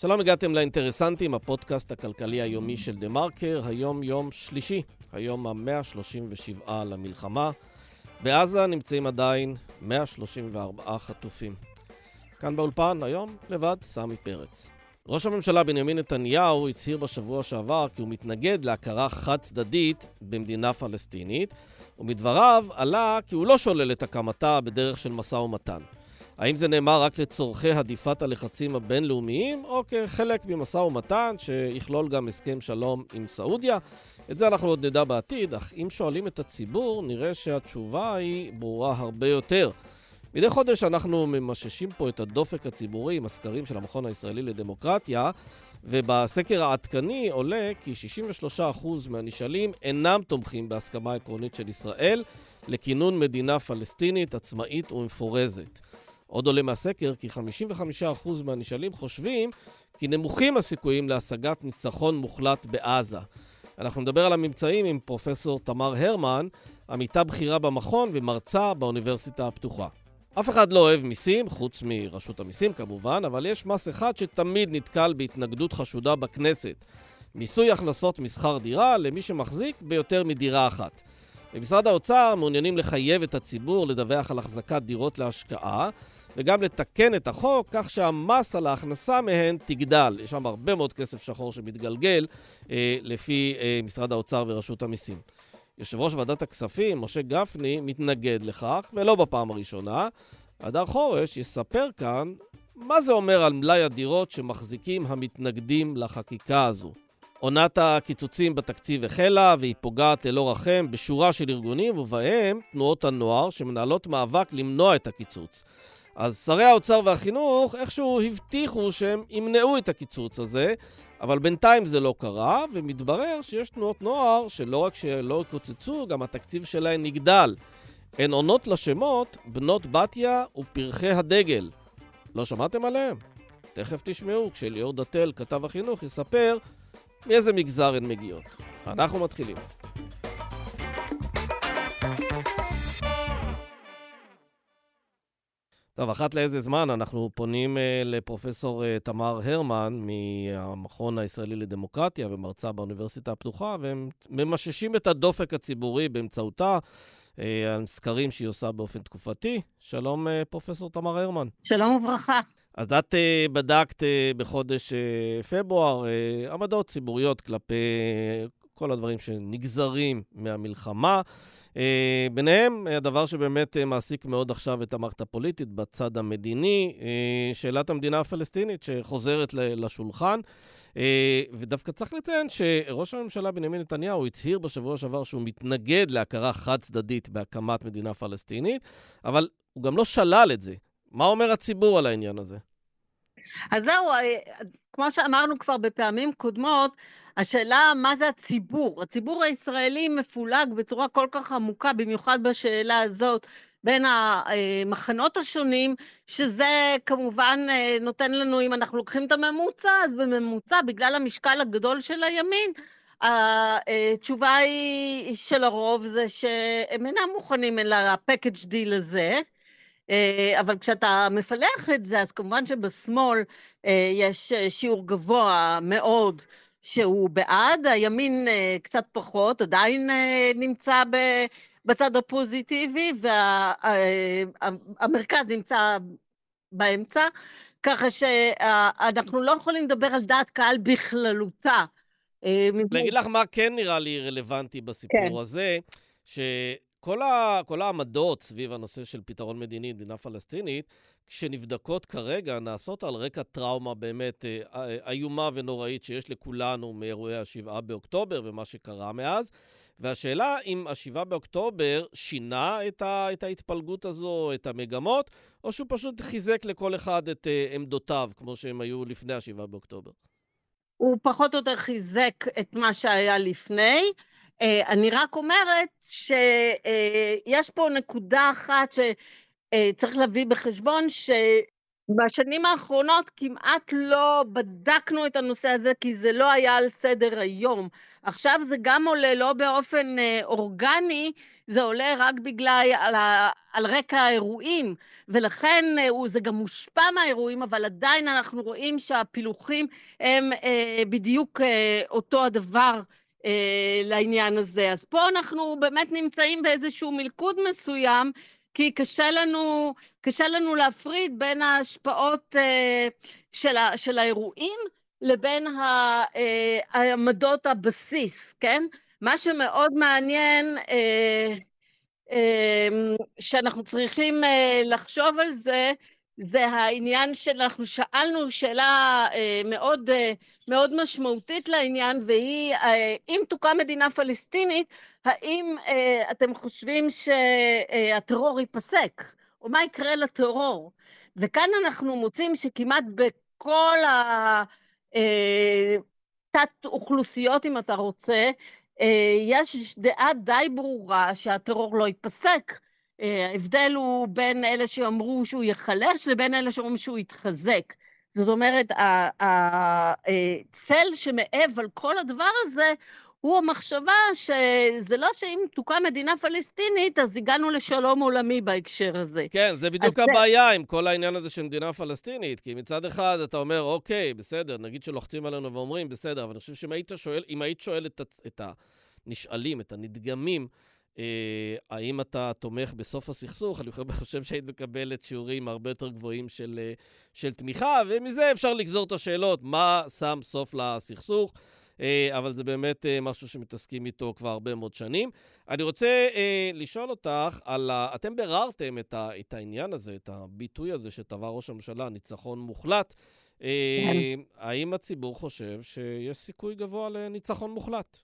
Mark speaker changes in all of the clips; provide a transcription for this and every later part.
Speaker 1: שלום, הגעתם לאינטרסנטים, הפודקאסט הכלכלי היומי של דה מרקר, היום יום שלישי, היום ה-137 למלחמה. בעזה נמצאים עדיין 134 חטופים. כאן באולפן, היום לבד, סמי פרץ. ראש הממשלה בנימין נתניהו הצהיר בשבוע שעבר כי הוא מתנגד להכרה חד-צדדית במדינה פלסטינית, ומדבריו עלה כי הוא לא שולל את הקמתה בדרך של משא ומתן. האם זה נאמר רק לצורכי הדיפת הלחצים הבינלאומיים, או כחלק ממשא ומתן שיכלול גם הסכם שלום עם סעודיה? את זה אנחנו עוד נדע בעתיד, אך אם שואלים את הציבור, נראה שהתשובה היא ברורה הרבה יותר. מדי חודש אנחנו ממששים פה את הדופק הציבורי עם הסקרים של המכון הישראלי לדמוקרטיה, ובסקר העדכני עולה כי 63% מהנשאלים אינם תומכים בהסכמה עקרונית של ישראל לכינון מדינה פלסטינית עצמאית ומפורזת. עוד עולה מהסקר כי 55% מהנשאלים חושבים כי נמוכים הסיכויים להשגת ניצחון מוחלט בעזה. אנחנו נדבר על הממצאים עם פרופסור תמר הרמן, עמיתה בכירה במכון ומרצה באוניברסיטה הפתוחה. אף אחד לא אוהב מיסים, חוץ מרשות המיסים כמובן, אבל יש מס אחד שתמיד נתקל בהתנגדות חשודה בכנסת. מיסוי הכנסות משכר דירה למי שמחזיק ביותר מדירה אחת. במשרד האוצר מעוניינים לחייב את הציבור לדווח על החזקת דירות להשקעה, וגם לתקן את החוק כך שהמס על ההכנסה מהן תגדל. יש שם הרבה מאוד כסף שחור שמתגלגל אה, לפי אה, משרד האוצר ורשות המיסים. יושב ראש ועדת הכספים, משה גפני, מתנגד לכך, ולא בפעם הראשונה. הדר חורש יספר כאן מה זה אומר על מלאי הדירות שמחזיקים המתנגדים לחקיקה הזו. עונת הקיצוצים בתקציב החלה, והיא פוגעת ללא רחם בשורה של ארגונים, ובהם תנועות הנוער, שמנהלות מאבק למנוע את הקיצוץ. אז שרי האוצר והחינוך איכשהו הבטיחו שהם ימנעו את הקיצוץ הזה, אבל בינתיים זה לא קרה, ומתברר שיש תנועות נוער שלא רק שלא קוצצו, גם התקציב שלהן נגדל. הן עונות לשמות בנות בתיה ופרחי הדגל. לא שמעתם עליהם? תכף תשמעו כשליאור דתל, כתב החינוך, יספר מאיזה מגזר הן מגיעות. אנחנו מתחילים. טוב, אחת לאיזה זמן אנחנו פונים uh, לפרופסור uh, תמר הרמן מהמכון הישראלי לדמוקרטיה ומרצה באוניברסיטה הפתוחה, והם ממששים את הדופק הציבורי באמצעותה, uh, על סקרים שהיא עושה באופן תקופתי. שלום, פרופסור תמר הרמן.
Speaker 2: שלום וברכה.
Speaker 1: אז את בדקת בחודש פברואר עמדות ציבוריות כלפי כל הדברים שנגזרים מהמלחמה. אה, ביניהם, הדבר שבאמת אה, מעסיק מאוד עכשיו את המערכת הפוליטית בצד המדיני, אה, שאלת המדינה הפלסטינית שחוזרת לשולחן. ודווקא צריך לציין שראש הממשלה בנימין נתניהו הצהיר בשבוע שעבר שהוא מתנגד להכרה חד-צדדית בהקמת מדינה פלסטינית, אבל הוא גם לא שלל את זה. מה אומר הציבור על העניין הזה?
Speaker 2: אז זהו, כמו שאמרנו כבר בפעמים קודמות, השאלה מה זה הציבור. הציבור הישראלי מפולג בצורה כל כך עמוקה, במיוחד בשאלה הזאת, בין המחנות השונים, שזה כמובן נותן לנו, אם אנחנו לוקחים את הממוצע, אז בממוצע, בגלל המשקל הגדול של הימין, התשובה היא של הרוב זה שהם אינם מוכנים אל ה package deal הזה. אה, אבל כשאתה מפלח את זה, אז כמובן שבשמאל אה, יש אה, שיעור גבוה מאוד שהוא בעד, הימין קצת פחות, עדיין נמצא בצד הפוזיטיבי, והמרכז נמצא באמצע, ככה שאנחנו לא יכולים לדבר על דעת קהל בכללותה.
Speaker 1: אני אגיד לך מה כן נראה לי רלוונטי בסיפור כן. הזה, ש... כל, ה, כל העמדות סביב הנושא של פתרון מדיני, מדינה פלסטינית, כשנבדקות כרגע, נעשות על רקע טראומה באמת אה, אה, איומה ונוראית שיש לכולנו מאירועי ה-7 באוקטובר ומה שקרה מאז. והשאלה אם ה-7 באוקטובר שינה את, ה, את ההתפלגות הזו, את המגמות, או שהוא פשוט חיזק לכל אחד את uh, עמדותיו, כמו שהם היו לפני ה-7 באוקטובר.
Speaker 2: הוא פחות או יותר חיזק את מה שהיה לפני. אה, אני רק אומרת שיש פה נקודה אחת שצריך להביא בחשבון, בשנים האחרונות כמעט לא בדקנו את הנושא הזה כי זה לא היה על סדר היום. עכשיו זה גם עולה לא באופן אה, אורגני, זה עולה רק בגלל, על, ה, על רקע האירועים, ולכן אה, זה גם מושפע מהאירועים, אבל עדיין אנחנו רואים שהפילוחים הם אה, בדיוק אה, אותו הדבר. אה, לעניין הזה. אז פה אנחנו באמת נמצאים באיזשהו מלכוד מסוים, כי קשה לנו, קשה לנו להפריד בין ההשפעות אה, של, ה, של האירועים לבין אה, העמדות הבסיס, כן? מה שמאוד מעניין אה, אה, שאנחנו צריכים אה, לחשוב על זה, זה העניין שאנחנו שאלנו שאלה אה, מאוד, אה, מאוד משמעותית לעניין, והיא, אה, אם תוקם מדינה פלסטינית, האם אתם חושבים שהטרור ייפסק? או מה יקרה לטרור? וכאן אנחנו מוצאים שכמעט בכל התת-אוכלוסיות, אם אתה רוצה, יש דעה די ברורה שהטרור לא ייפסק. ההבדל הוא בין אלה שאמרו שהוא ייחלש לבין אלה שאומרים שהוא יתחזק. זאת אומרת, הצל שמעב על כל הדבר הזה הוא המחשבה שזה לא שאם תוקם מדינה פלסטינית, אז הגענו לשלום עולמי בהקשר הזה.
Speaker 1: כן, זה בדיוק הבעיה זה... עם כל העניין הזה של מדינה פלסטינית. כי מצד אחד אתה אומר, אוקיי, בסדר, נגיד שלוחצים עלינו ואומרים, בסדר, אבל אני חושב שאם היית שואל, היית שואל את, את הנשאלים, את הנדגמים, אה, האם אתה תומך בסוף הסכסוך? אני חושב שהיית מקבלת שיעורים הרבה יותר גבוהים של, אה, של תמיכה, ומזה אפשר לגזור את השאלות, מה שם סוף לסכסוך. אה, אבל זה באמת משהו שמתעסקים איתו כבר הרבה מאוד שנים. אני רוצה לשאול אותך על ה... אתם ביררתם את, ה... את העניין הזה, את הביטוי הזה שטבע ראש הממשלה, ניצחון מוחלט. כן. האם הציבור חושב שיש סיכוי גבוה לניצחון מוחלט?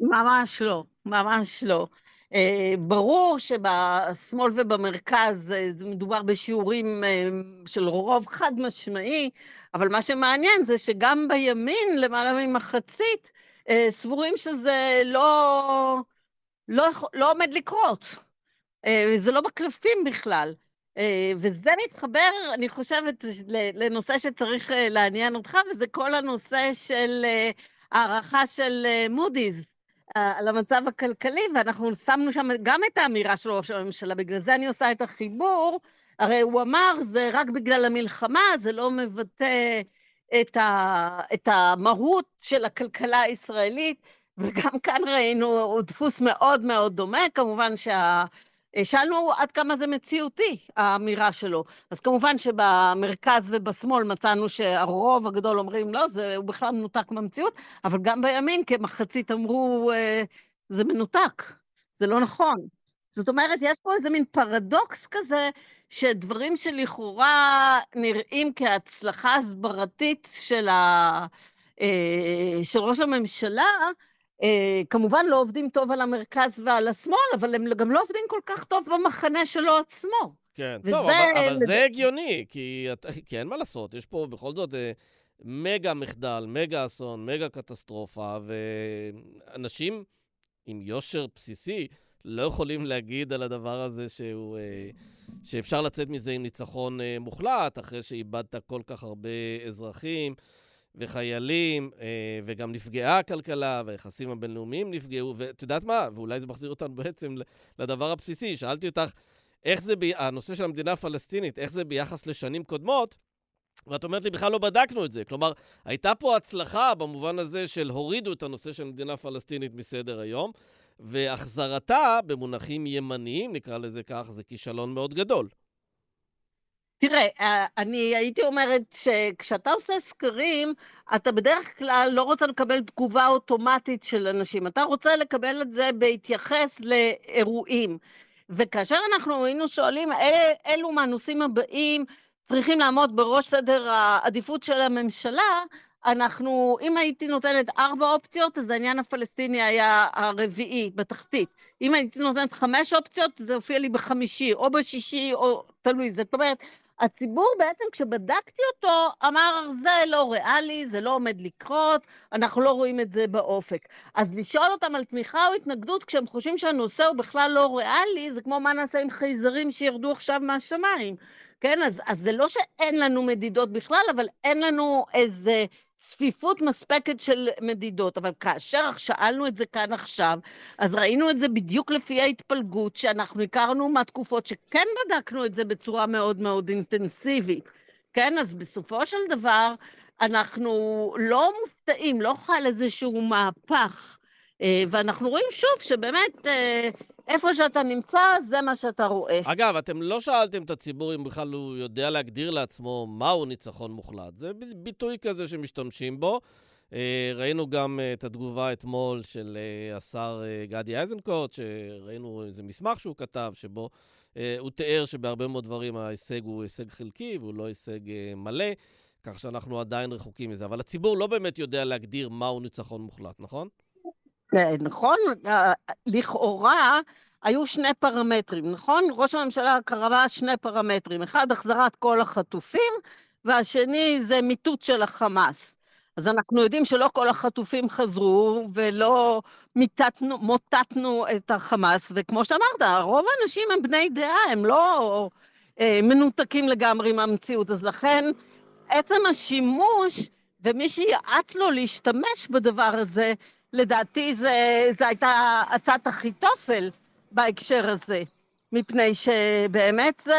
Speaker 2: ממש לא, ממש לא. אה, ברור שבשמאל ובמרכז אה, מדובר בשיעורים אה, של רוב חד משמעי, אבל מה שמעניין זה שגם בימין, למעלה ממחצית, סבורים שזה לא, לא, לא עומד לקרות. וזה לא בקלפים בכלל. וזה מתחבר, אני חושבת, לנושא שצריך לעניין אותך, וזה כל הנושא של הערכה של מודי'ס. על המצב הכלכלי, ואנחנו שמנו שם גם את האמירה של ראש הממשלה, בגלל זה אני עושה את החיבור. הרי הוא אמר, זה רק בגלל המלחמה, זה לא מבטא את, ה, את המהות של הכלכלה הישראלית, וגם כאן ראינו דפוס מאוד מאוד דומה, כמובן שה... שאלנו עד כמה זה מציאותי, האמירה שלו. אז כמובן שבמרכז ובשמאל מצאנו שהרוב הגדול אומרים, לא, זה, הוא בכלל מנותק מהמציאות, אבל גם בימין כמחצית אמרו, אה, זה מנותק, זה לא נכון. זאת אומרת, יש פה איזה מין פרדוקס כזה, שדברים שלכאורה נראים כהצלחה הסברתית של, ה... אה, של ראש הממשלה, כמובן לא עובדים טוב על המרכז ועל השמאל, אבל הם גם לא עובדים כל כך טוב במחנה שלו עצמו.
Speaker 1: כן, וזה... טוב, אבל, אבל זה הגיוני, כי, כי אין מה לעשות, יש פה בכל זאת אה, מגה מחדל, מגה אסון, מגה קטסטרופה, ואנשים עם יושר בסיסי לא יכולים להגיד על הדבר הזה שהוא, אה, שאפשר לצאת מזה עם ניצחון אה, מוחלט, אחרי שאיבדת כל כך הרבה אזרחים. וחיילים, אה, וגם נפגעה הכלכלה, והיחסים הבינלאומיים נפגעו, ואת יודעת מה? ואולי זה מחזיר אותנו בעצם לדבר הבסיסי. שאלתי אותך, איך זה, ב... הנושא של המדינה הפלסטינית, איך זה ביחס לשנים קודמות? ואת אומרת לי, בכלל לא בדקנו את זה. כלומר, הייתה פה הצלחה במובן הזה של הורידו את הנושא של מדינה פלסטינית מסדר היום, והחזרתה, במונחים ימניים, נקרא לזה כך, זה כישלון מאוד גדול.
Speaker 2: תראה, אה, אני הייתי אומרת שכשאתה עושה סקרים, אתה בדרך כלל לא רוצה לקבל תגובה אוטומטית של אנשים, אתה רוצה לקבל את זה בהתייחס לאירועים. וכאשר אנחנו היינו שואלים אל, אילו מהנושאים הבאים צריכים לעמוד בראש סדר העדיפות של הממשלה, אנחנו, אם הייתי נותנת ארבע אופציות, אז העניין הפלסטיני היה הרביעי, בתחתית. אם הייתי נותנת חמש אופציות, זה הופיע לי בחמישי, או בשישי, או תלוי. זאת אומרת, הציבור בעצם, כשבדקתי אותו, אמר, זה לא ריאלי, זה לא עומד לקרות, אנחנו לא רואים את זה באופק. אז לשאול אותם על תמיכה או התנגדות כשהם חושבים שהנושא הוא בכלל לא ריאלי, זה כמו מה נעשה עם חייזרים שירדו עכשיו מהשמיים. כן, אז, אז זה לא שאין לנו מדידות בכלל, אבל אין לנו איזה צפיפות מספקת של מדידות. אבל כאשר שאלנו את זה כאן עכשיו, אז ראינו את זה בדיוק לפי ההתפלגות שאנחנו הכרנו מהתקופות שכן בדקנו את זה בצורה מאוד מאוד אינטנסיבית. כן, אז בסופו של דבר, אנחנו לא מופתעים, לא חל איזשהו מהפך. אה, ואנחנו רואים שוב שבאמת אה, איפה שאתה נמצא, זה מה שאתה רואה.
Speaker 1: אגב, אתם לא שאלתם את הציבור אם בכלל הוא יודע להגדיר לעצמו מהו ניצחון מוחלט. זה ביטוי כזה שמשתמשים בו. אה, ראינו גם את התגובה אתמול של השר גדי איזנקוט, שראינו איזה מסמך שהוא כתב, שבו הוא תיאר שבהרבה מאוד דברים ההישג הוא הישג חלקי והוא לא הישג מלא, כך שאנחנו עדיין רחוקים מזה. אבל הציבור לא באמת יודע להגדיר מהו ניצחון מוחלט, נכון?
Speaker 2: נכון? אה, לכאורה היו שני פרמטרים, נכון? ראש הממשלה קרבה שני פרמטרים. אחד, החזרת כל החטופים, והשני זה מיטוט של החמאס. אז אנחנו יודעים שלא כל החטופים חזרו ולא מיטטנו, מוטטנו את החמאס, וכמו שאמרת, רוב האנשים הם בני דעה, הם לא אה, מנותקים לגמרי מהמציאות, אז לכן עצם השימוש ומי שיעץ לו להשתמש בדבר הזה, לדעתי זו הייתה עצת אחיתופל בהקשר הזה, מפני שבאמת זה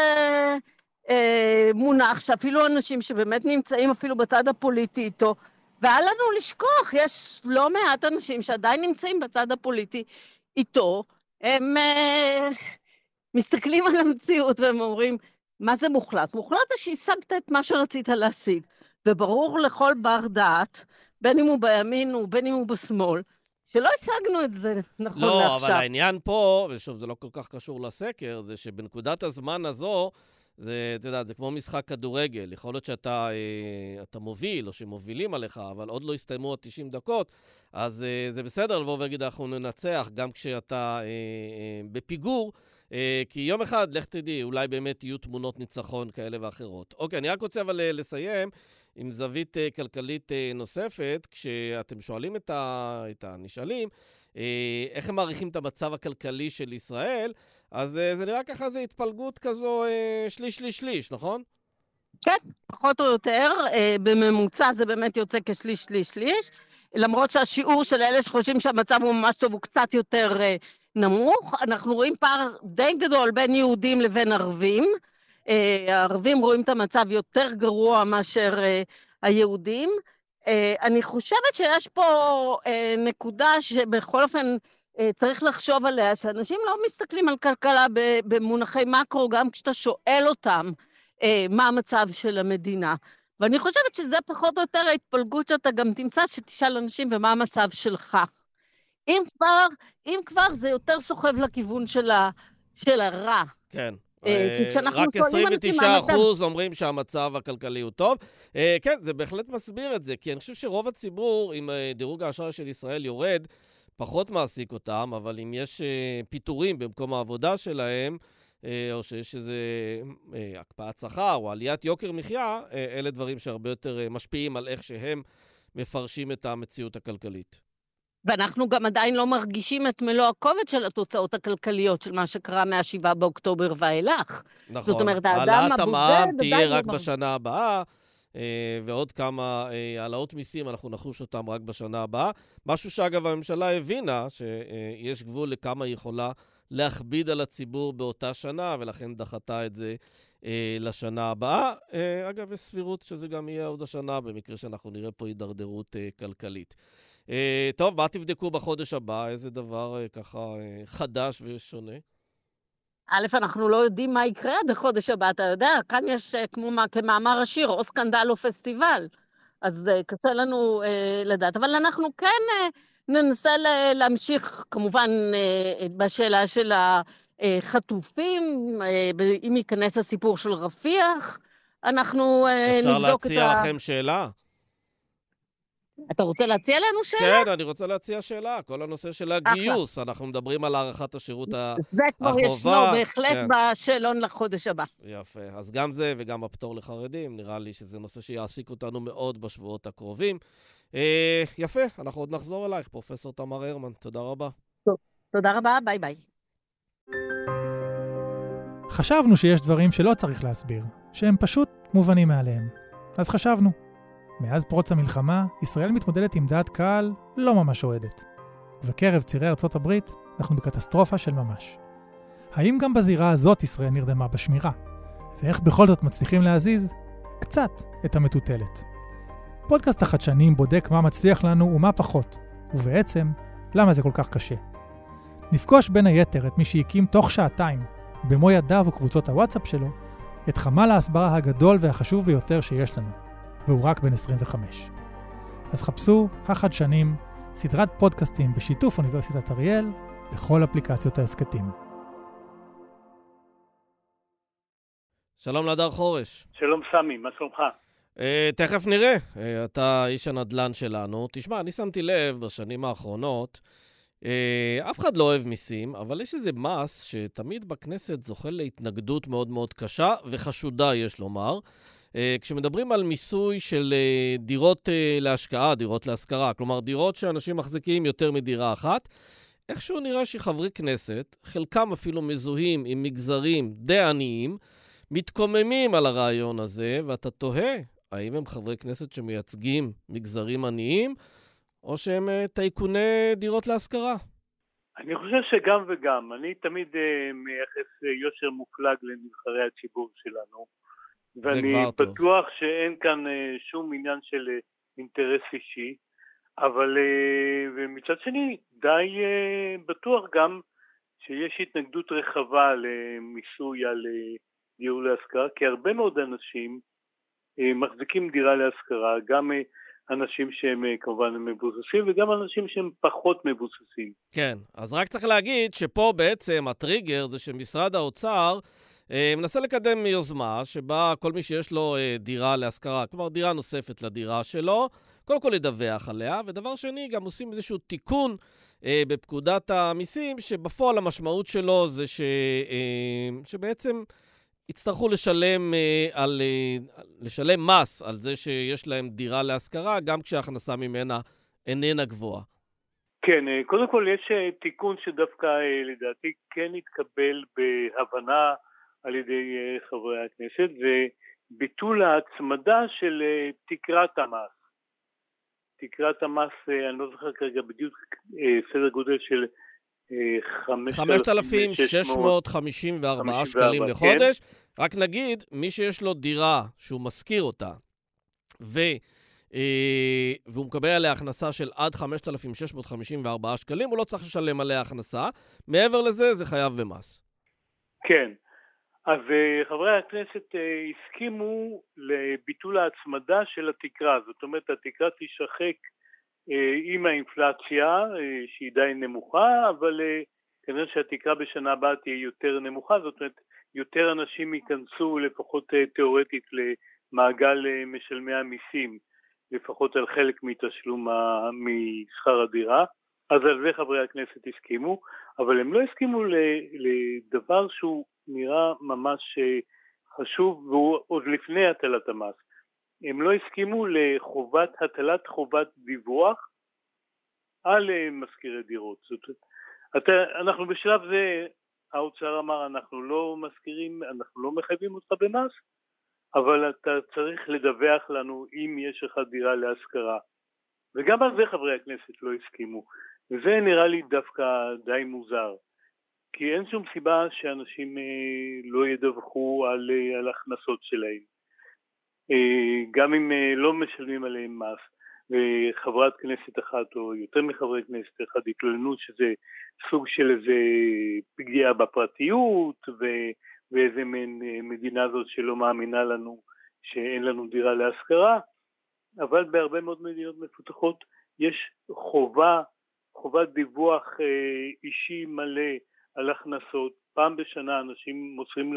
Speaker 2: אה, מונח שאפילו אנשים שבאמת נמצאים אפילו בצד הפוליטי איתו, ואל לנו לשכוח, יש לא מעט אנשים שעדיין נמצאים בצד הפוליטי איתו, הם אה, מסתכלים על המציאות והם אומרים, מה זה מוחלט? מוחלט זה שהשגת את מה שרצית להשיג. וברור לכל בר דעת בין אם הוא בימין ובין אם הוא בשמאל, שלא השגנו את זה נכון
Speaker 1: לא,
Speaker 2: לעכשיו.
Speaker 1: לא, אבל העניין פה, ושוב, זה לא כל כך קשור לסקר, זה שבנקודת הזמן הזו, זה, אתה יודע, זה כמו משחק כדורגל. יכול להיות שאתה אה, מוביל, או שמובילים עליך, אבל עוד לא הסתיימו עוד 90 דקות, אז אה, זה בסדר לבוא ולהגיד, אנחנו ננצח, גם כשאתה אה, בפיגור. כי יום אחד, לך תדעי, אולי באמת יהיו תמונות ניצחון כאלה ואחרות. אוקיי, אני רק רוצה אבל לסיים עם זווית uh, כלכלית uh, נוספת, כשאתם שואלים את, ה, את הנשאלים, uh, איך הם מעריכים את המצב הכלכלי של ישראל, אז זה נראה ככה איזו התפלגות כזו שליש-שליש-שליש, נכון?
Speaker 2: כן, פחות או יותר. בממוצע זה באמת יוצא כשליש-שליש-שליש, למרות שהשיעור של אלה שחושבים שהמצב הוא ממש טוב הוא קצת יותר נמוך. אנחנו רואים פער די גדול בין יהודים לבין ערבים. אה, הערבים רואים את המצב יותר גרוע מאשר אה, היהודים. אה, אני חושבת שיש פה נקודה שבכל אופן צריך לחשוב עליה, שאנשים לא מסתכלים על כלכלה במונחי מקרו, גם כשאתה שואל אותם מה המצב של המדינה. ואני חושבת שזה פחות או יותר ההתפלגות שאתה גם תמצא, שתשאל אנשים ומה המצב שלך. אם כבר, אם כבר זה יותר סוחב לכיוון של, ה, של הרע.
Speaker 1: כן. אה, כי כשאנחנו שואלים אנשים מה המצב... רק 29 אחוז אומרים שהמצב הכלכלי הוא טוב. אה, כן, זה בהחלט מסביר את זה, כי אני חושב שרוב הציבור, אם אה, דירוג האשראי של ישראל יורד, פחות מעסיק אותם, אבל אם יש פיטורים במקום העבודה שלהם, או שיש איזו הקפאת שכר או עליית יוקר מחיה, אלה דברים שהרבה יותר משפיעים על איך שהם מפרשים את המציאות הכלכלית.
Speaker 2: ואנחנו גם עדיין לא מרגישים את מלוא הכובד של התוצאות הכלכליות של מה שקרה מ-7 באוקטובר ואילך.
Speaker 1: נכון. זאת אומרת, האדם הבודד. העלאת המע"מ תהיה רק בשנה הבאה. אה, ועוד כמה אה, העלאות מיסים, אנחנו נחוש אותם רק בשנה הבאה. משהו שאגב הממשלה הבינה, שיש גבול לכמה היא יכולה להכביד על הציבור באותה שנה, ולכן דחתה את זה אה, לשנה הבאה. אגב, יש סבירות שזה גם יהיה עוד השנה, במקרה שאנחנו נראה פה הידרדרות כלכלית. אה, טוב, מה תבדקו בחודש הבא? איזה דבר אה, ככה אה, חדש ושונה?
Speaker 2: א', אנחנו לא יודעים מה יקרה עד החודש הבא, אתה יודע, כאן יש כמו כמאמר השיר, או סקנדל או פסטיבל. אז קשה לנו אה, לדעת. אבל אנחנו כן אה, ננסה להמשיך, כמובן, אה, בשאלה של החטופים, אה, אם ייכנס הסיפור של רפיח, אנחנו אה, נבדוק את ה...
Speaker 1: אפשר להציע לכם שאלה?
Speaker 2: אתה רוצה להציע לנו שאלה?
Speaker 1: כן, אני רוצה להציע שאלה. כל הנושא של הגיוס, אנחנו מדברים על הארכת השירות החובה.
Speaker 2: זה כבר ישנו בהחלט כן. בשאלון לחודש הבא.
Speaker 1: יפה. אז גם זה וגם הפטור לחרדים, נראה לי שזה נושא שיעסיק אותנו מאוד בשבועות הקרובים. אה, יפה, אנחנו עוד נחזור אלייך, פרופ' תמר הרמן. תודה רבה.
Speaker 2: טוב, תודה רבה, ביי ביי.
Speaker 3: חשבנו שיש דברים שלא צריך להסביר, שהם פשוט מובנים מאליהם. אז חשבנו. מאז פרוץ המלחמה, ישראל מתמודדת עם דעת קהל לא ממש אוהדת. ובקרב צעירי ארצות הברית, אנחנו בקטסטרופה של ממש. האם גם בזירה הזאת ישראל נרדמה בשמירה? ואיך בכל זאת מצליחים להזיז קצת את המטוטלת? פודקאסט החדשנים בודק מה מצליח לנו ומה פחות, ובעצם, למה זה כל כך קשה. נפגוש בין היתר את מי שהקים תוך שעתיים, במו ידיו וקבוצות הוואטסאפ שלו, את חמ"ל ההסברה הגדול והחשוב ביותר שיש לנו, והוא רק בן 25. אז חפשו החדשנים, סדרת פודקאסטים בשיתוף אוניברסיטת אריאל, בכל אפליקציות ההסכתים.
Speaker 1: שלום להדר חורש.
Speaker 4: שלום סמי, מה שלומך?
Speaker 1: Uh, תכף נראה, uh, אתה איש הנדל"ן שלנו. תשמע, אני שמתי לב בשנים האחרונות, uh, אף אחד לא אוהב מיסים, אבל יש איזה מס שתמיד בכנסת זוכה להתנגדות מאוד מאוד קשה, וחשודה, יש לומר. אה, כשמדברים על מיסוי של אה, דירות אה, להשקעה, דירות להשכרה, כלומר דירות שאנשים מחזיקים יותר מדירה אחת, איכשהו נראה שחברי כנסת, חלקם אפילו מזוהים עם מגזרים די עניים, מתקוממים על הרעיון הזה, ואתה תוהה, האם הם חברי כנסת שמייצגים מגזרים עניים, או שהם טייקוני דירות להשכרה?
Speaker 4: אני חושב שגם וגם. אני תמיד מייחס יושר מופלג לנבחרי הציבור שלנו. ואני בטוח טוב. שאין כאן אה, שום עניין של אה, אינטרס אישי, אבל אה, ומצד שני די בטוח גם שיש התנגדות רחבה למיסוי על דיור להשכרה, כי הרבה מאוד אנשים מחזיקים דירה להשכרה, גם אנשים שהם כמובן מבוססים וגם אנשים שהם פחות מבוססים.
Speaker 1: כן, אז רק צריך להגיד שפה בעצם הטריגר זה שמשרד האוצר מנסה לקדם יוזמה שבה כל מי שיש לו אה, דירה להשכרה, כלומר דירה נוספת לדירה שלו, קודם כל ידווח עליה, ודבר שני, גם עושים איזשהו תיקון אה, בפקודת המיסים, שבפועל המשמעות שלו זה ש, אה, שבעצם יצטרכו לשלם, אה, על, אה, לשלם מס על זה שיש להם דירה להשכרה, גם כשההכנסה ממנה איננה גבוהה.
Speaker 4: כן, אה, קודם כל יש אה, תיקון שדווקא לדעתי כן התקבל בהבנה על ידי אה, חברי הכנסת, וביטול ההצמדה של אה, תקרת המס. תקרת המס, אה, אני לא זוכר כרגע בדיוק סדר גודל של
Speaker 1: 5,654 שקלים כן. לחודש. רק נגיד, מי שיש לו דירה שהוא משכיר אותה, ו... והוא מקבל עליה הכנסה של עד 5,654 שקלים, הוא לא צריך לשלם עליה הכנסה. מעבר לזה, זה חייב במס.
Speaker 4: כן. אז אה, חברי הכנסת אה, הסכימו לביטול ההצמדה של התקרה, זאת אומרת התקרה תישחק אה, עם האינפלציה שהיא די נמוכה, אבל כנראה שהתקרה בשנה הבאה תהיה יותר נמוכה, זאת אומרת יותר אנשים ייכנסו לפחות תיאורטית למעגל משלמי המיסים, לפחות על חלק מתשלום משכר הדירה, אז על זה חברי הכנסת הסכימו, אבל הם לא הסכימו לדבר שהוא נראה ממש אה, חשוב והוא עוד לפני הטלת המס. הם לא הסכימו לחובת, הטלת חובת דיווח על אה, מזכירי דירות. זאת אומרת, אנחנו בשלב זה, האוצר אמר אנחנו לא מזכירים, אנחנו לא מחייבים אותך במס, אבל אתה צריך לדווח לנו אם יש לך דירה להשכרה. וגם על זה חברי הכנסת לא הסכימו. וזה נראה לי דווקא די מוזר. כי אין שום סיבה שאנשים אה, לא ידווחו על, אה, על הכנסות שלהם. אה, גם אם לא משלמים עליהם מס, וחברת כנסת אחת או יותר מחברי כנסת אחד התלוננו שזה סוג של איזה פגיעה בפרטיות ו, ואיזה מין מדינה זאת שלא מאמינה לנו שאין לנו דירה להשכרה, אבל בהרבה מאוד מדינות מפותחות יש חובה, חובת דיווח אישי מלא על הכנסות, פעם בשנה אנשים מוסרים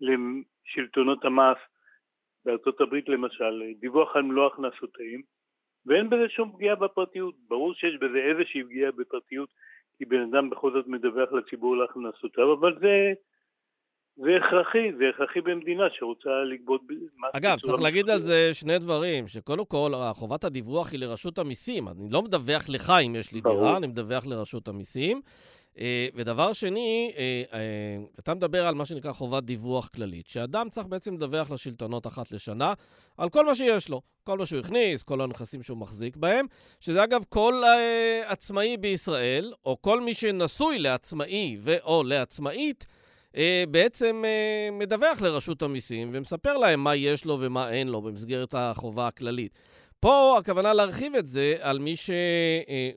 Speaker 4: לשלטונות המס, בארצות הברית למשל, דיווח על מלוא הכנסותיהם, ואין בזה שום פגיעה בפרטיות. ברור שיש בזה איזושהי פגיעה בפרטיות, כי בן אדם בכל זאת מדווח לציבור להכנסותיו, אבל זה, זה הכרחי, זה הכרחי במדינה שרוצה לגבות.
Speaker 1: אגב, צריך להגיד על זה שני דברים, שקודם כל, חובת הדיווח היא לרשות המיסים. אני לא מדווח לך אם יש לי דירה, אני מדווח לרשות המיסים. אה, ודבר שני, אה, אה, אתה מדבר על מה שנקרא חובת דיווח כללית, שאדם צריך בעצם לדווח לשלטונות אחת לשנה על כל מה שיש לו, כל מה שהוא הכניס, כל הנכסים שהוא מחזיק בהם, שזה אגב כל עצמאי בישראל, או כל מי שנשוי לעצמאי ו/או לעצמאית, בעצם מדווח לרשות המיסים ומספר להם מה יש לו ומה אין לו במסגרת החובה הכללית. פה הכוונה להרחיב את זה על מי ש...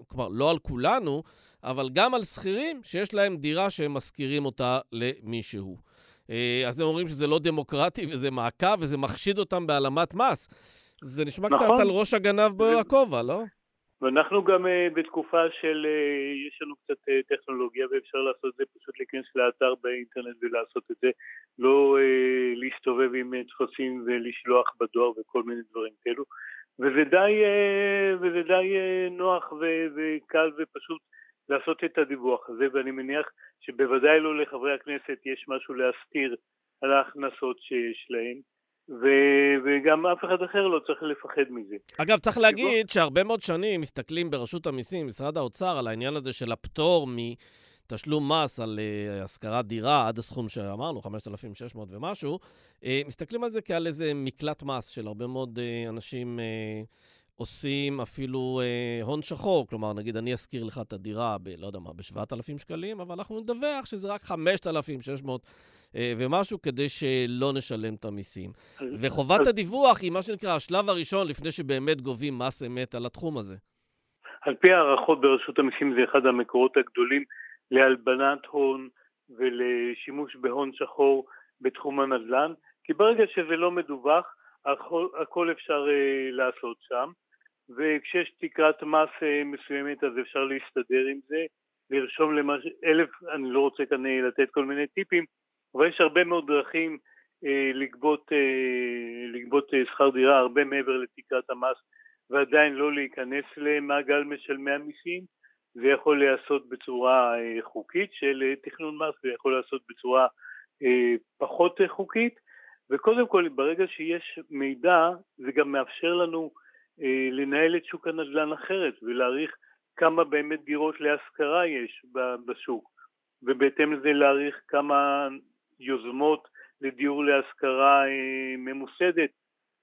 Speaker 1: כלומר, לא על כולנו, אבל גם על שכירים שיש להם דירה שהם משכירים אותה למישהו. אה, אז הם אומרים שזה לא דמוקרטי וזה מעקב וזה מחשיד אותם בהעלמת מס. זה נשמע נכון. קצת על ראש הגנב בכובע, לא?
Speaker 4: ואנחנו גם uh, בתקופה של, uh, יש לנו קצת טכנולוגיה ואפשר לעשות את זה, פשוט להיכנס לאתר באינטרנט ולעשות את זה, לא להסתובב עם טפסים ולשלוח בדואר וכל מיני דברים כאלו, וזה די, וזה די נוח ו- וקל ופשוט לעשות את הדיווח הזה, ואני מניח שבוודאי לא לחברי הכנסת יש משהו להסתיר על ההכנסות שיש להם. ו- וגם אף אחד אחר לא צריך לפחד מזה.
Speaker 1: אגב, צריך להגיד שהרבה מאוד שנים מסתכלים ברשות המיסים, משרד האוצר, על העניין הזה של הפטור מתשלום מס על uh, השכרת דירה עד הסכום שאמרנו, 5,600 ומשהו, uh, מסתכלים על זה כעל איזה מקלט מס של הרבה מאוד uh, אנשים uh, עושים אפילו אה, הון שחור, כלומר, נגיד אני אשכיר לך את הדירה ב, לא יודע מה, ב-7,000 שקלים, אבל אנחנו נדווח שזה רק 5,600 אה, ומשהו, כדי שלא נשלם את המיסים. וחובת הדיווח היא מה שנקרא השלב הראשון לפני שבאמת גובים מס אמת על התחום הזה.
Speaker 4: על פי הערכות ברשות המיסים זה אחד המקורות הגדולים להלבנת הון ולשימוש בהון שחור בתחום הנדל"ן, כי ברגע שזה לא מדווח, הכל, הכל אפשר uh, לעשות שם. וכשיש תקרת מס אה, מסוימת אז אפשר להסתדר עם זה, לרשום למש... אלף, אני לא רוצה כאן אה, לתת כל מיני טיפים, אבל יש הרבה מאוד דרכים אה, לגבות, אה, לגבות אה, שכר דירה הרבה מעבר לתקרת המס ועדיין לא להיכנס למעגל משלמי המיסים, זה יכול להיעשות בצורה אה, חוקית של אה, תכנון מס, זה יכול להיעשות בצורה אה, פחות אה, חוקית, וקודם כל ברגע שיש מידע זה גם מאפשר לנו אה, לנהל את שוק הנדל"ן אחרת ולהעריך כמה באמת דירות להשכרה יש בשוק. ובהתאם לזה להעריך כמה יוזמות לדיור להשכרה אה, ממוסדת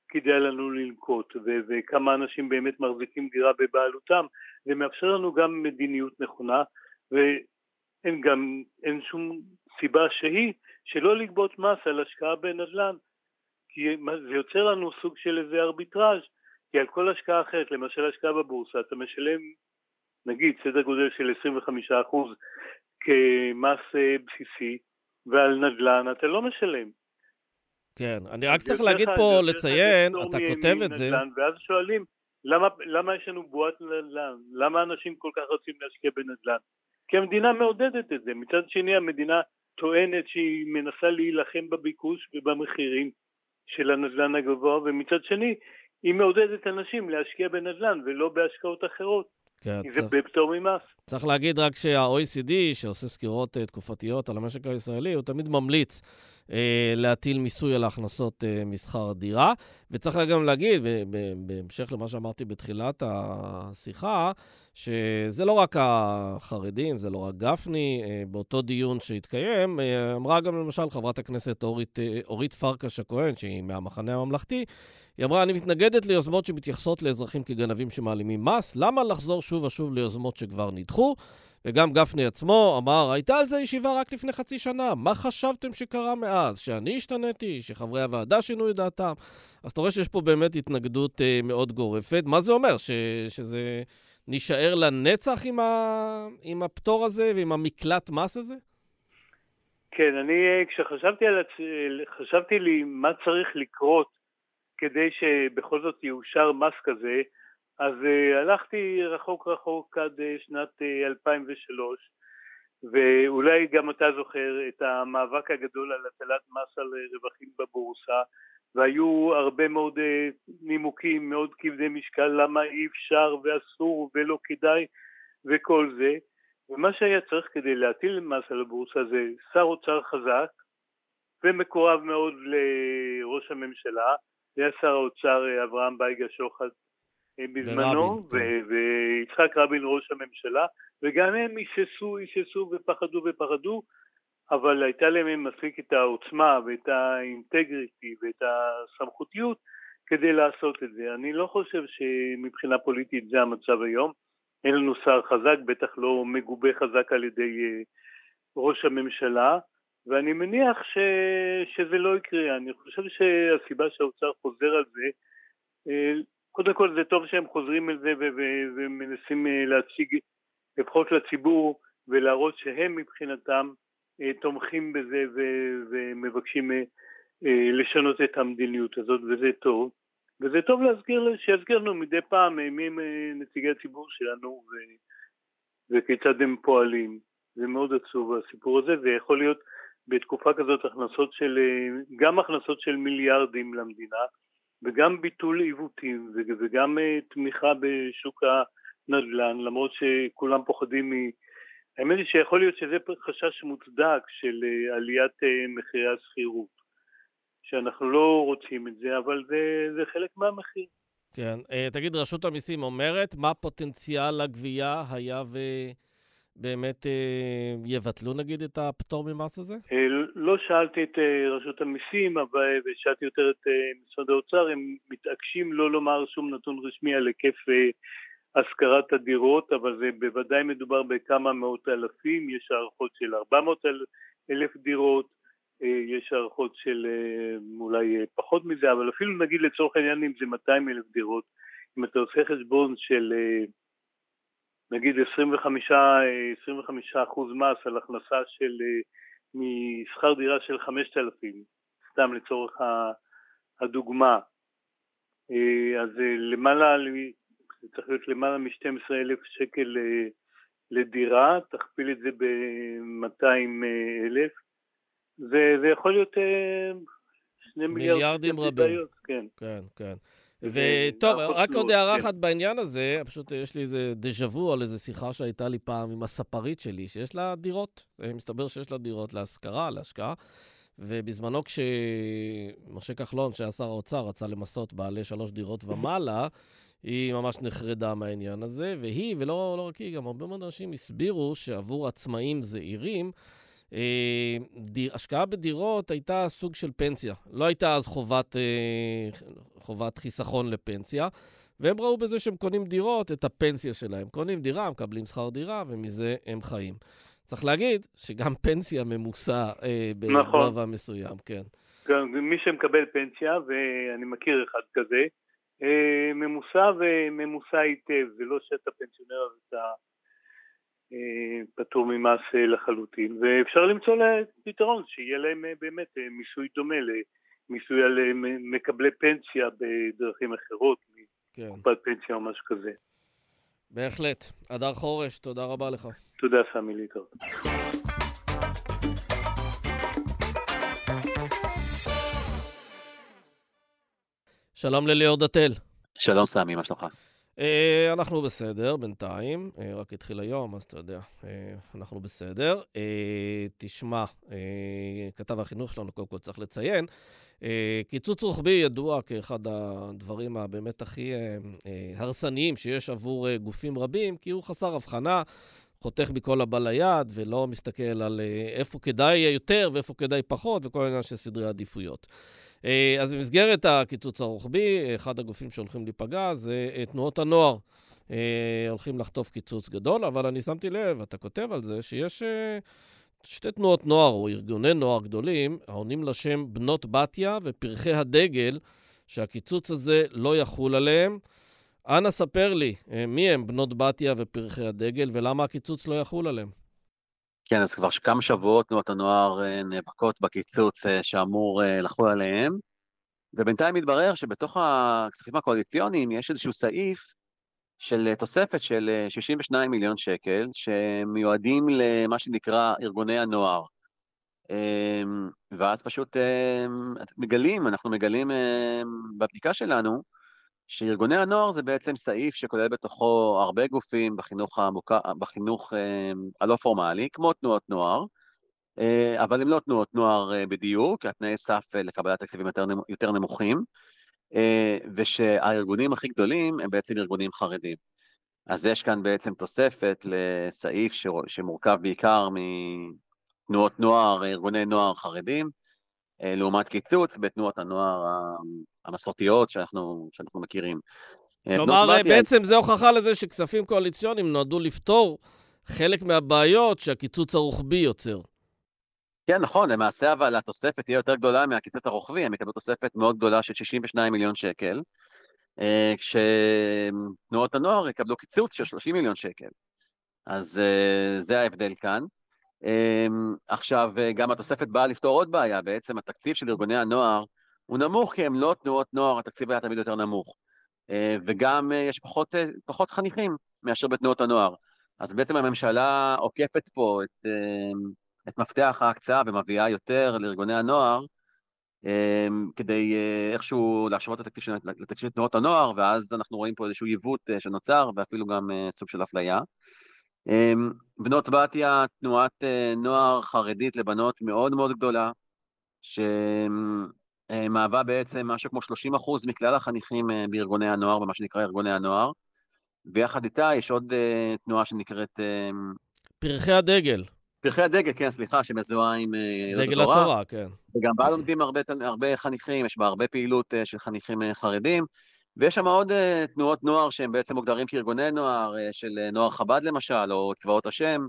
Speaker 4: כדאי לנו לנקוט ו- וכמה אנשים באמת מחזיקים דירה בבעלותם. זה מאפשר לנו גם מדיניות נכונה ואין גם, אין שום סיבה שהיא שלא לגבות מס על השקעה בנדל"ן כי זה יוצר לנו סוג של איזה ארביטראז' כי על כל השקעה אחרת, למשל השקעה בבורסה, אתה משלם נגיד סדר גודל של 25% כמס אה, בסיסי, ועל נדל"ן אתה לא משלם.
Speaker 1: כן, אני רק צריך להגיד פה, לציין, אתה כותב את זה.
Speaker 4: ואז שואלים, למה, למה יש לנו בועת נדל"ן? למה אנשים כל כך רוצים להשקיע בנדל"ן? כי המדינה מעודדת את זה. מצד שני, המדינה טוענת שהיא מנסה להילחם בביקוש ובמחירים של הנדל"ן הגבוה, ומצד שני, היא מעודדת אנשים להשקיע בנדל"ן ולא בהשקעות אחרות. כן, זה בפטור ממס.
Speaker 1: צריך להגיד רק שה-OECD, שעושה סקירות אה, תקופתיות על המשק הישראלי, הוא תמיד ממליץ אה, להטיל מיסוי על הכנסות uh, מסחר דירה. וצריך גם להגיד, בהמשך למה שאמרתי בתחילת השיחה, שזה לא רק החרדים, זה לא רק גפני. Uh, באותו דיון שהתקיים, uh, אמרה גם למשל חברת הכנסת אורית, uh, אורית פרקש הכהן, שהיא מהמחנה הממלכתי, היא אמרה, אני מתנגדת ליוזמות שמתייחסות לאזרחים כגנבים שמעלימים מס. למה לחזור שוב ושוב ליוזמות שכבר נדחו? וגם גפני עצמו אמר, הייתה על זה ישיבה רק לפני חצי שנה, מה חשבתם שקרה מאז? שאני השתניתי? שחברי הוועדה שינו את דעתם? אז אתה רואה שיש פה באמת התנגדות אה, מאוד גורפת. מה זה אומר? ש, שזה נישאר לנצח עם, ה, עם הפטור הזה ועם המקלט מס הזה?
Speaker 4: כן, אני אה, כשחשבתי על הצ... חשבתי לי מה צריך לקרות כדי שבכל זאת יאושר מס כזה, אז uh, הלכתי רחוק רחוק עד uh, שנת uh, אה, 2003, ואולי גם אתה זוכר את המאבק הגדול על הטלת מס על רווחים בבורסה, והיו הרבה מאוד uh, נימוקים מאוד כבדי משקל למה אי אפשר ואסור ולא כדאי וכל זה, ומה שהיה צריך כדי להטיל מס על הבורסה זה שר אוצר חזק ומקורב מאוד לראש הממשלה, זה היה שר האוצר אברהם בייגה שוחט אה, בזמנו, כן. ויצחק רבין ראש הממשלה, וגם הם היססו, היססו ופחדו ופחדו, אבל הייתה להם מספיק את העוצמה ואת האינטגריטי ואת הסמכותיות כדי לעשות את זה. אני לא חושב שמבחינה פוליטית זה המצב היום. אין לנו שר חזק, בטח לא מגובה חזק על ידי uh, ראש הממשלה, ואני מניח ש... שזה לא יקרה. אני חושב שהסיבה שהאוצר חוזר על זה, uh, קודם כל זה טוב שהם חוזרים על זה ו- ו- ומנסים uh, להציג לפחות לציבור ולהראות שהם מבחינתם תומכים בזה ומבקשים uh, uh, לשנות את המדיניות הזאת, וזה טוב. וזה טוב להזכיר, שיזכיר לנו מדי פעם אה, מי הם אה, נציגי הציבור שלנו ו, וכיצד הם פועלים. זה מאוד עצוב הסיפור הזה, זה יכול להיות בתקופה כזאת הכנסות של, אה, גם הכנסות של מיליארדים למדינה וגם ביטול עיוותים וגם תמיכה בשוק הנדל"ן, למרות שכולם פוחדים מ... האמת היא שיכול להיות שזה חשש מוצדק של עליית מחירי השכירות. שאנחנו לא רוצים את זה, אבל זה, זה חלק מהמחיר.
Speaker 1: כן. Uh, תגיד, רשות המיסים אומרת מה פוטנציאל הגבייה היה ובאמת uh, יבטלו נגיד את הפטור ממס הזה?
Speaker 4: לא שאלתי את רשות המיסים, אבל שאלתי יותר את משרד האוצר, הם מתעקשים לא לומר שום נתון רשמי על היקף השכרת הדירות, אבל זה בוודאי מדובר בכמה מאות אלפים, יש הערכות של 400 אלף דירות. אה, יש הערכות של אה, אולי אה, פחות מזה, אבל אפילו נגיד לצורך העניין אם זה 200 אלף דירות, אם אתה עושה חשבון של נגיד 25, 25 אחוז מס על הכנסה של משכר דירה של 5,000, סתם לצורך הדוגמה, אז למעלה, זה צריך להיות למעלה מ-12 אלף שקל לדירה, תכפיל את זה ב-200 אלף, זה, זה יכול להיות אה, שני מיליארד...
Speaker 1: מיליארדים רבים. כן. כן, כן. וטוב, רק עוד הערה כן. אחת בעניין הזה, פשוט יש לי איזה דז'ה וו על איזה שיחה שהייתה לי פעם עם הספרית שלי, שיש לה דירות. מסתבר שיש לה דירות להשכרה, להשקעה. ובזמנו כשמשה כחלון, שהיה שר האוצר, רצה למסות בעלי שלוש דירות ומעלה, היא ממש נחרדה מהעניין הזה, והיא, ולא לא רק היא, גם הרבה מאוד אנשים הסבירו שעבור עצמאים זעירים, אה, דיר, השקעה בדירות הייתה סוג של פנסיה. לא הייתה אז חובת, אה, חובת חיסכון לפנסיה, והם ראו בזה שהם קונים דירות, את הפנסיה שלהם. קונים דירה, מקבלים שכר דירה, ומזה הם חיים. צריך להגיד שגם פנסיה ממוסה אה, בגובה נכון. מסוים, כן.
Speaker 4: גם מי שמקבל פנסיה, ואני מכיר אחד כזה, אה, ממוסה וממוסה היטב, זה לא שאתה פנסיונר ואתה אה, פטור ממס אה, לחלוטין, ואפשר למצוא להם פתרון, שיהיה להם אה, באמת מיסוי דומה למיסוי על מקבלי פנסיה בדרכים אחרות, כן. מקופת פנסיה או משהו כזה.
Speaker 1: בהחלט. הדר חורש, תודה רבה לך.
Speaker 4: תודה, סמי ליטר.
Speaker 1: שלום לליאור דתל.
Speaker 5: שלום סמי, מה שלומך?
Speaker 1: Uh, אנחנו בסדר בינתיים, uh, רק התחיל היום, אז אתה יודע, uh, אנחנו בסדר. תשמע, כתב החינוך שלנו, קודם כל צריך לציין, קיצוץ רוחבי ידוע כאחד הדברים הבאמת הכי הרסניים שיש עבור גופים רבים, כי הוא חסר הבחנה, חותך מכל הבא ליד, ולא מסתכל על איפה כדאי יותר ואיפה כדאי פחות, וכל העניין של סדרי עדיפויות. אה, אז במסגרת הקיצוץ הרוחבי, אחד הגופים שהולכים להיפגע זה אה, תנועות הנוער. אה, הולכים לחטוף קיצוץ גדול, אבל אני שמתי לב, אתה כותב על זה, שיש שתי תנועות נוער או ארגוני נוער גדולים העונים לשם בנות בתיה ופרחי הדגל, שהקיצוץ הזה לא יחול עליהם. אנא ספר לי, מי הם בנות בתיה ופרחי הדגל ולמה הקיצוץ לא יחול עליהם?
Speaker 5: כן, אז כבר כמה שבועות תנועות הנוער אה, נאבקות בקיצוץ אה, שאמור אה, לחול עליהם, ובינתיים מתברר שבתוך הכספים הקואליציוניים יש איזשהו סעיף של תוספת של 62 מיליון שקל, שמיועדים למה שנקרא ארגוני הנוער. ואז פשוט מגלים, אנחנו מגלים בבדיקה שלנו, שארגוני הנוער זה בעצם סעיף שכולל בתוכו הרבה גופים בחינוך, המוכר, בחינוך אה, הלא פורמלי, כמו תנועות נוער, אה, אבל הם לא תנועות נוער אה, בדיוק, התנאי סף לקבלת תקציבים יותר, יותר נמוכים, ושהארגונים הכי גדולים הם בעצם ארגונים חרדים. אז יש כאן בעצם תוספת לסעיף שמורכב בעיקר מתנועות נוער, ארגוני נוער חרדים, לעומת קיצוץ בתנועות הנוער המסורתיות שאנחנו, שאנחנו מכירים.
Speaker 1: אה, כלומר, בעצם זה הוכחה לזה שכספים קואליציוניים נועדו לפתור חלק מהבעיות שהקיצוץ הרוחבי יוצר.
Speaker 5: כן, נכון, למעשה אבל התוספת תהיה יותר גדולה מהקיצוץ הרוחבי, הם יקבלו תוספת מאוד גדולה של 62 מיליון שקל, אה, כשתנועות הנוער יקבלו קיצוץ של 30 מיליון שקל. אז אה, זה ההבדל כאן. עכשיו, גם התוספת באה לפתור עוד בעיה, בעצם התקציב של ארגוני הנוער הוא נמוך כי הם לא תנועות נוער, התקציב היה תמיד יותר נמוך. אה, וגם אה, יש פחות, אה, פחות חניכים מאשר בתנועות הנוער. אז בעצם הממשלה עוקפת פה את, את מפתח ההקצאה ומביאה יותר לארגוני הנוער, כדי איכשהו להשוות לתקציב של תנועות הנוער, ואז אנחנו רואים פה איזשהו עיוות שנוצר, ואפילו גם סוג של אפליה. בנות בתיה, תנועת נוער חרדית לבנות מאוד מאוד גדולה, אה, מהווה בעצם משהו כמו 30 אחוז מכלל החניכים אה, בארגוני הנוער, במה שנקרא ארגוני הנוער, ויחד איתה יש עוד אה, תנועה שנקראת...
Speaker 1: פרחי הדגל.
Speaker 5: פרחי הדגל, כן, סליחה, שמזוהה עם
Speaker 1: דגל התורה. התורה, כן.
Speaker 5: וגם בה לומדים הרבה, הרבה חניכים, יש בה הרבה פעילות של חניכים חרדים, ויש שם עוד תנועות נוער שהם בעצם מוגדרים כארגוני נוער, של נוער חב"ד למשל, או צבאות השם,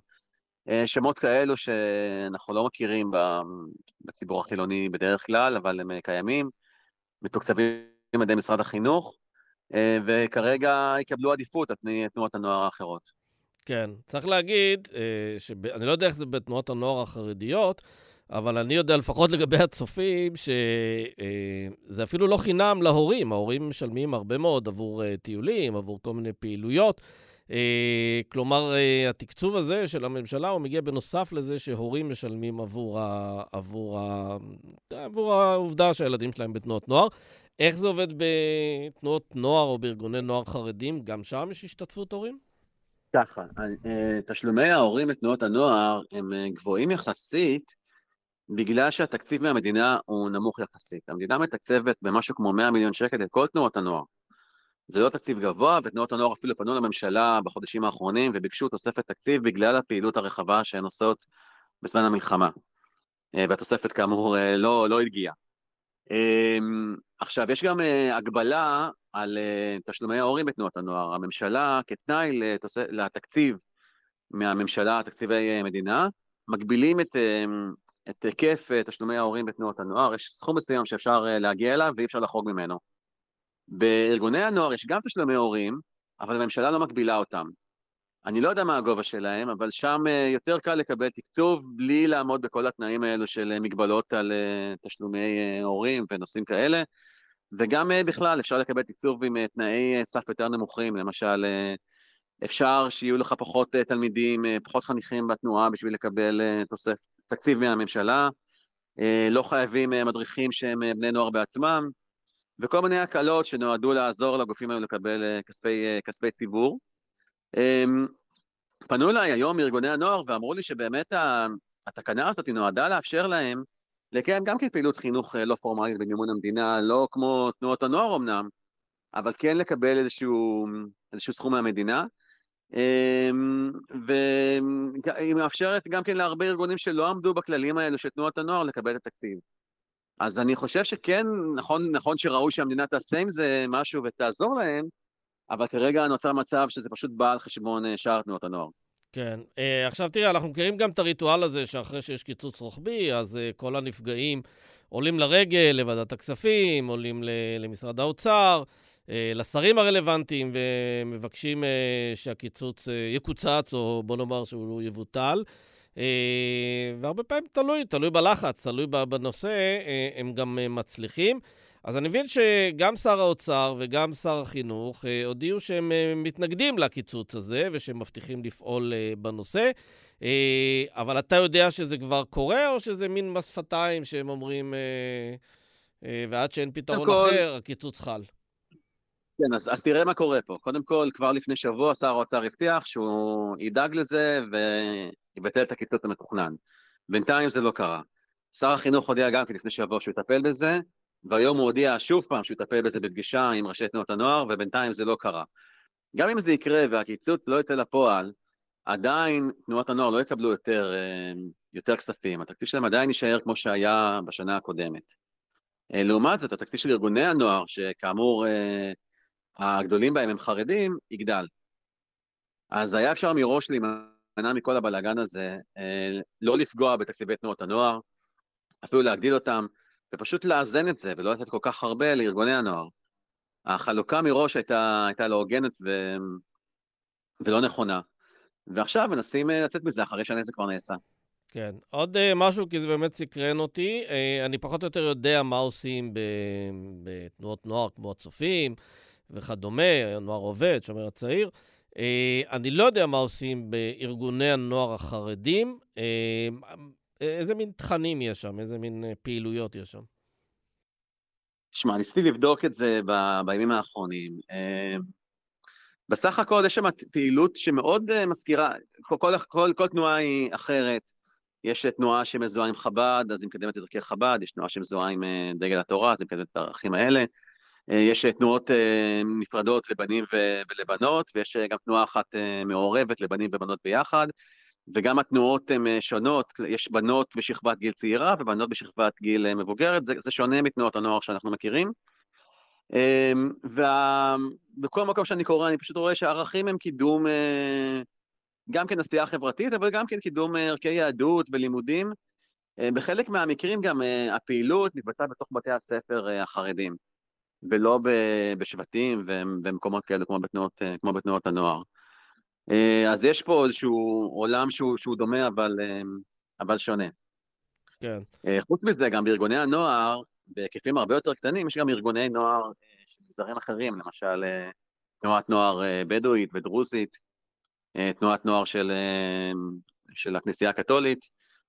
Speaker 5: אה, שמות כאלו שאנחנו לא מכירים בציבור החילוני בדרך כלל, אבל הם אה, קיימים, מתוקצבים על ידי משרד החינוך, אה, וכרגע יקבלו עדיפות על פני תנועות הנוער האחרות.
Speaker 1: כן, צריך להגיד, אני לא יודע איך זה בתנועות הנוער החרדיות, אבל אני יודע לפחות לגבי הצופים, שזה אפילו לא חינם להורים. ההורים משלמים הרבה מאוד עבור טיולים, עבור כל מיני פעילויות. אה, כלומר, אה, התקצוב הזה של הממשלה, הוא מגיע בנוסף לזה שהורים משלמים עבור, ה, עבור, ה, עבור העובדה שהילדים שלהם בתנועות נוער. איך זה עובד בתנועות נוער או בארגוני נוער חרדים? גם שם יש השתתפות הורים?
Speaker 5: ככה, אה, תשלומי ההורים לתנועות הנוער הם גבוהים יחסית, בגלל שהתקציב מהמדינה הוא נמוך יחסית. המדינה מתקצבת במשהו כמו 100 מיליון שקל את כל תנועות הנוער. זה לא תקציב גבוה, ותנועות הנוער אפילו פנו לממשלה בחודשים האחרונים וביקשו תוספת תקציב בגלל הפעילות הרחבה שהן עושות בזמן המלחמה. אה, והתוספת כאמור אה, לא, לא הגיעה. אמ, עכשיו, יש גם אה, הגבלה על תשלומי ההורים בתנועות הנוער. הממשלה, כתנאי לתקציב מהממשלה, תקציבי מדינה, מגבילים את, את היקף תשלומי ההורים בתנועות הנוער. יש סכום מסוים שאפשר להגיע אליו ואי אפשר לחרוג ממנו. בארגוני הנוער יש גם תשלומי הורים, אבל הממשלה לא מגבילה אותם. אני לא יודע מה הגובה שלהם, אבל שם אה, יותר קל לקבל תקצוב בלי לעמוד בכל התנאים האלו של אה, מגבלות על אה, תשלומי הורים ונושאים כאלה, וגם בכלל אפשר לקבל תקצוב עם תנאי סף יותר נמוכים, למשל אפשר שיהיו לך פחות תלמידים, פחות חניכים בתנועה בשביל לקבל תוסף תקציב מהממשלה, לא חייבים מדריכים שהם בני נוער בעצמם, וכל מיני הקלות שנועדו לעזור לגופים האלה לקבל אה, כספי, אה, כספי ציבור. אמ, פנו אליי היום מארגוני הנוער ואמרו לי שבאמת התקנה הזאת נועדה לאפשר להם לקיים גם כן פעילות חינוך אה, לא פורמלית במימון המדינה, לא כמו תנועות הנוער אמנם, אבל כן לקבל איזשהו, איזשהו סכום מהמדינה. אמ, והיא מאפשרת גם כן להרבה ארגונים שלא עמדו בכללים האלו של תנועות הנוער לקבל את התקציב. אז אני חושב שכן, נכון, נכון שראוי שהמדינה תעשה עם זה משהו ותעזור להם, אבל כרגע נוצר מצב שזה פשוט בא על חשבון אה, שאר תנועות הנוער.
Speaker 1: כן. Uh, עכשיו תראה, אנחנו מכירים גם את הריטואל הזה שאחרי שיש קיצוץ רוחבי, אז uh, כל הנפגעים עולים לרגל לוועדת הכספים, עולים למשרד האוצר, לשרים הרלוונטיים, ומבקשים uh, שהקיצוץ uh, יקוצץ, או בוא נאמר שהוא יבוטל. אה, והרבה פעמים תלוי, תלוי בלחץ, תלוי בנושא, אה, הם גם אה, מצליחים. אז אני מבין שגם שר האוצר וגם שר החינוך הודיעו שהם מתנגדים לקיצוץ הזה ושהם מבטיחים לפעול בנושא. אבל אתה יודע שזה כבר קורה, או שזה מין מס שפתיים שהם אומרים, ועד שאין פתרון כל... אחר, הקיצוץ חל?
Speaker 5: כן, אז, אז תראה מה קורה פה. קודם כל, כבר לפני שבוע שר האוצר הבטיח שהוא ידאג לזה ויבטל את הקיצוץ המתוכנן. בינתיים זה לא קרה. שר החינוך הודיע גם כן לפני שבוע שהוא יטפל בזה, והיום הוא הודיע שוב פעם שהוא יטפל בזה בפגישה עם ראשי תנועות הנוער, ובינתיים זה לא קרה. גם אם זה יקרה והקיצוץ לא יצא לפועל, עדיין תנועות הנוער לא יקבלו יותר, אה, יותר כספים, התקציב שלהם עדיין יישאר כמו שהיה בשנה הקודמת. אה, לעומת זאת, התקציב של ארגוני הנוער, שכאמור אה, הגדולים בהם הם חרדים, יגדל. אז היה אפשר מראש להימנע מכל הבלאגן הזה, לא לפגוע בתקציבי תנועות הנוער, אפילו להגדיל אותם, ופשוט לאזן את זה, ולא לתת כל כך הרבה לארגוני הנוער. החלוקה מראש הייתה, הייתה לא הוגנת ו... ולא נכונה. ועכשיו מנסים אה, לצאת מזה אחרי שהנזק כבר נעשה.
Speaker 1: כן. עוד uh, משהו, כי זה באמת סקרן אותי. Uh, אני פחות או יותר יודע מה עושים בתנועות נוער כמו הצופים וכדומה, נוער עובד, שומר הצעיר. Uh, אני לא יודע מה עושים בארגוני הנוער החרדים. Uh, איזה מין תכנים יש שם? איזה מין פעילויות יש שם?
Speaker 5: תשמע, ניסיתי לבדוק את זה ב, בימים האחרונים. בסך הכל יש שם פעילות שמאוד אה, מזכירה, כל, כל, כל, כל תנועה היא אחרת. יש תנועה שמזוהה עם חב"ד, אז היא מקדמת את ערכי חב"ד, יש תנועה שמזוהה עם אה, דגל התורה, אז היא מקדמת את הערכים האלה. אה, יש תנועות נפרדות לבנים ולבנות, ויש גם תנועה אחת מעורבת לבנים ובנות ביחד, וגם התנועות הן שונות, יש בנות בשכבת גיל צעירה ובנות בשכבת גיל מבוגרת, זה, זה שונה מתנועות הנוער שאנחנו מכירים. אמ, ובכל מקום שאני קורא אני פשוט רואה שהערכים הם קידום אה, גם כן עשייה חברתית, אבל גם כן קידום אה, ערכי יהדות ולימודים. אה, בחלק מהמקרים גם הפעילות מתבצעת בתוך בתי הספר החרדים, ולא בשבטים ובמקומות כאלה כמו בתנועות, כמו בתנועות הנוער. אז יש פה איזשהו עולם שהוא, שהוא דומה אבל, אבל שונה.
Speaker 1: כן.
Speaker 5: חוץ מזה, גם בארגוני הנוער, בהיקפים הרבה יותר קטנים, יש גם ארגוני נוער אה, של מגזרים אחרים, למשל אה, תנועת נוער אה, בדואית ודרוזית, תנועת נוער של, של הכנסייה הקתולית,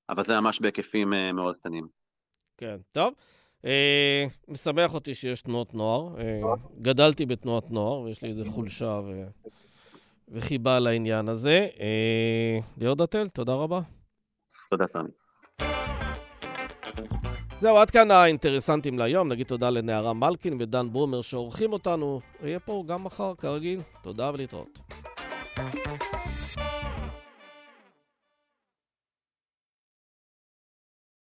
Speaker 5: אבל זה ממש בהיקפים מאוד קטנים.
Speaker 1: כן, טוב. אה, משמח אותי שיש תנועות נוער. אה, גדלתי בתנועת נוער, ויש לי איזו חולשה ו... וחיבה לעניין הזה. אה, ליאור דתל, תודה רבה.
Speaker 5: תודה, סמי.
Speaker 1: זהו, עד כאן האינטרסנטים להיום. נגיד תודה לנערה מלקין ודן ברומר שעורכים אותנו. יהיה פה גם מחר, כרגיל. תודה ולהתראות.